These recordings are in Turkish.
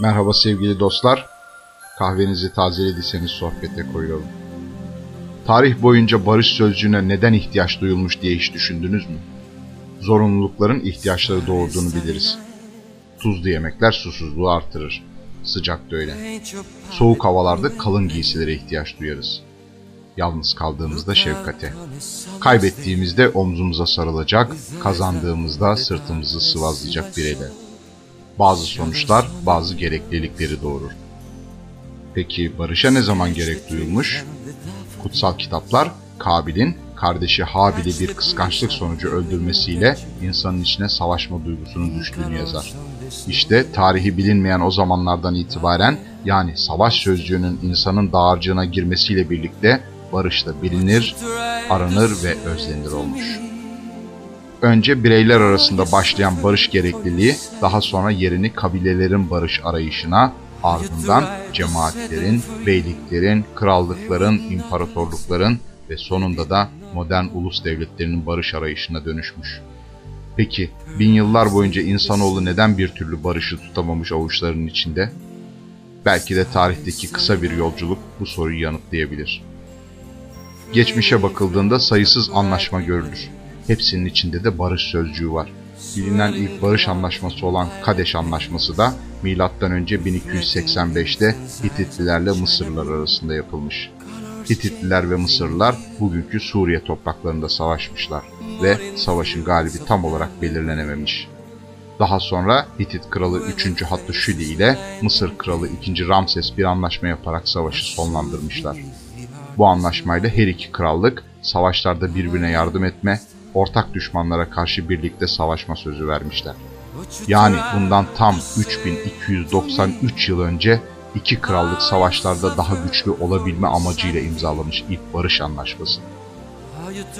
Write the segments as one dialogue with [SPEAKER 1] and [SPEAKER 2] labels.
[SPEAKER 1] Merhaba sevgili dostlar. Kahvenizi tazelediyseniz sohbete koyuyorum. Tarih boyunca barış sözcüğüne neden ihtiyaç duyulmuş diye hiç düşündünüz mü? Zorunlulukların ihtiyaçları doğurduğunu biliriz. Tuzlu yemekler susuzluğu artırır. Sıcak da öyle. Soğuk havalarda kalın giysilere ihtiyaç duyarız. Yalnız kaldığımızda şefkate. Kaybettiğimizde omzumuza sarılacak, kazandığımızda sırtımızı sıvazlayacak bir ele. Bazı sonuçlar bazı gereklilikleri doğurur. Peki barışa ne zaman gerek duyulmuş? Kutsal kitaplar Kabil'in kardeşi Habil'i bir kıskançlık sonucu öldürmesiyle insanın içine savaşma duygusunun düştüğünü yazar. İşte tarihi bilinmeyen o zamanlardan itibaren yani savaş sözcüğünün insanın dağarcığına girmesiyle birlikte barış da bilinir, aranır ve özlenir olmuş. Önce bireyler arasında başlayan barış gerekliliği daha sonra yerini kabilelerin barış arayışına, ardından cemaatlerin, beyliklerin, krallıkların, imparatorlukların ve sonunda da modern ulus devletlerinin barış arayışına dönüşmüş. Peki bin yıllar boyunca insanoğlu neden bir türlü barışı tutamamış avuçlarının içinde? Belki de tarihteki kısa bir yolculuk bu soruyu yanıtlayabilir. Geçmişe bakıldığında sayısız anlaşma görülür. Hepsinin içinde de barış sözcüğü var. Bilinen ilk barış anlaşması olan Kadeş Anlaşması da M.Ö. 1285'te Hititlilerle Mısırlılar arasında yapılmış. Hititliler ve Mısırlılar bugünkü Suriye topraklarında savaşmışlar ve savaşın galibi tam olarak belirlenememiş. Daha sonra Hitit kralı 3. Hattuşili ile Mısır kralı 2. Ramses bir anlaşma yaparak savaşı sonlandırmışlar. Bu anlaşmayla her iki krallık savaşlarda birbirine yardım etme, ortak düşmanlara karşı birlikte savaşma sözü vermişler. Yani bundan tam 3293 yıl önce iki krallık savaşlarda daha güçlü olabilme amacıyla imzalamış ilk barış anlaşması.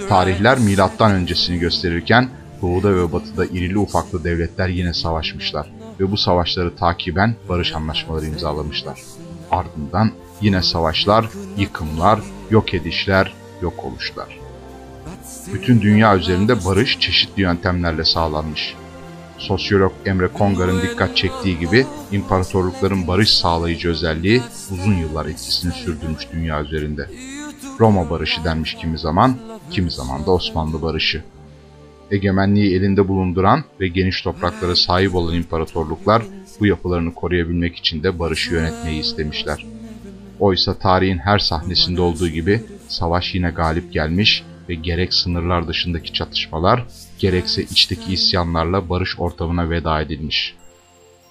[SPEAKER 1] Tarihler milattan öncesini gösterirken doğuda ve batıda irili ufaklı devletler yine savaşmışlar ve bu savaşları takiben barış anlaşmaları imzalamışlar. Ardından yine savaşlar, yıkımlar, yok edişler, yok oluşlar. Bütün dünya üzerinde barış çeşitli yöntemlerle sağlanmış. Sosyolog Emre Kongar'ın dikkat çektiği gibi imparatorlukların barış sağlayıcı özelliği uzun yıllar etkisini sürdürmüş dünya üzerinde. Roma barışı denmiş kimi zaman, kimi zaman da Osmanlı barışı. Egemenliği elinde bulunduran ve geniş topraklara sahip olan imparatorluklar bu yapılarını koruyabilmek için de barışı yönetmeyi istemişler. Oysa tarihin her sahnesinde olduğu gibi savaş yine galip gelmiş ve gerek sınırlar dışındaki çatışmalar, gerekse içteki isyanlarla barış ortamına veda edilmiş.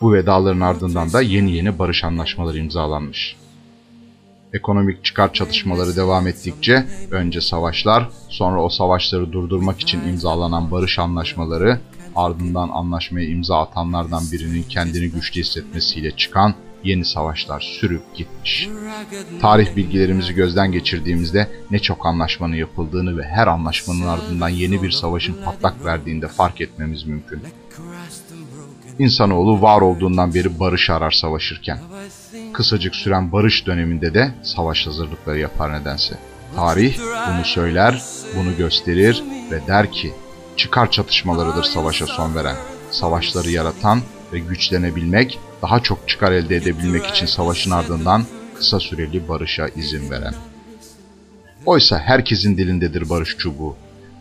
[SPEAKER 1] Bu vedaların ardından da yeni yeni barış anlaşmaları imzalanmış. Ekonomik çıkar çatışmaları devam ettikçe önce savaşlar, sonra o savaşları durdurmak için imzalanan barış anlaşmaları, ardından anlaşmaya imza atanlardan birinin kendini güçlü hissetmesiyle çıkan yeni savaşlar sürüp gitmiş. Tarih bilgilerimizi gözden geçirdiğimizde ne çok anlaşmanın yapıldığını ve her anlaşmanın ardından yeni bir savaşın patlak verdiğinde fark etmemiz mümkün. İnsanoğlu var olduğundan beri barış arar savaşırken. Kısacık süren barış döneminde de savaş hazırlıkları yapar nedense. Tarih bunu söyler, bunu gösterir ve der ki çıkar çatışmalarıdır savaşa son veren. Savaşları yaratan ve güçlenebilmek, daha çok çıkar elde edebilmek için savaşın ardından kısa süreli barışa izin veren. Oysa herkesin dilindedir barış çubuğu.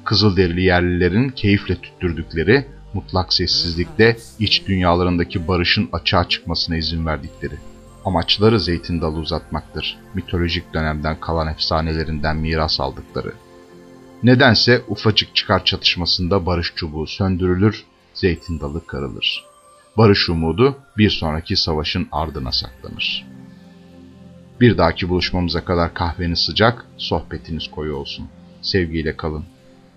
[SPEAKER 1] Kızılderili yerlilerin keyifle tüttürdükleri, mutlak sessizlikte iç dünyalarındaki barışın açığa çıkmasına izin verdikleri. Amaçları zeytin dalı uzatmaktır. Mitolojik dönemden kalan efsanelerinden miras aldıkları. Nedense ufacık çıkar çatışmasında barış çubuğu söndürülür, zeytin dalı karılır. Barış umudu bir sonraki savaşın ardına saklanır. Bir dahaki buluşmamıza kadar kahveniz sıcak, sohbetiniz koyu olsun. Sevgiyle kalın.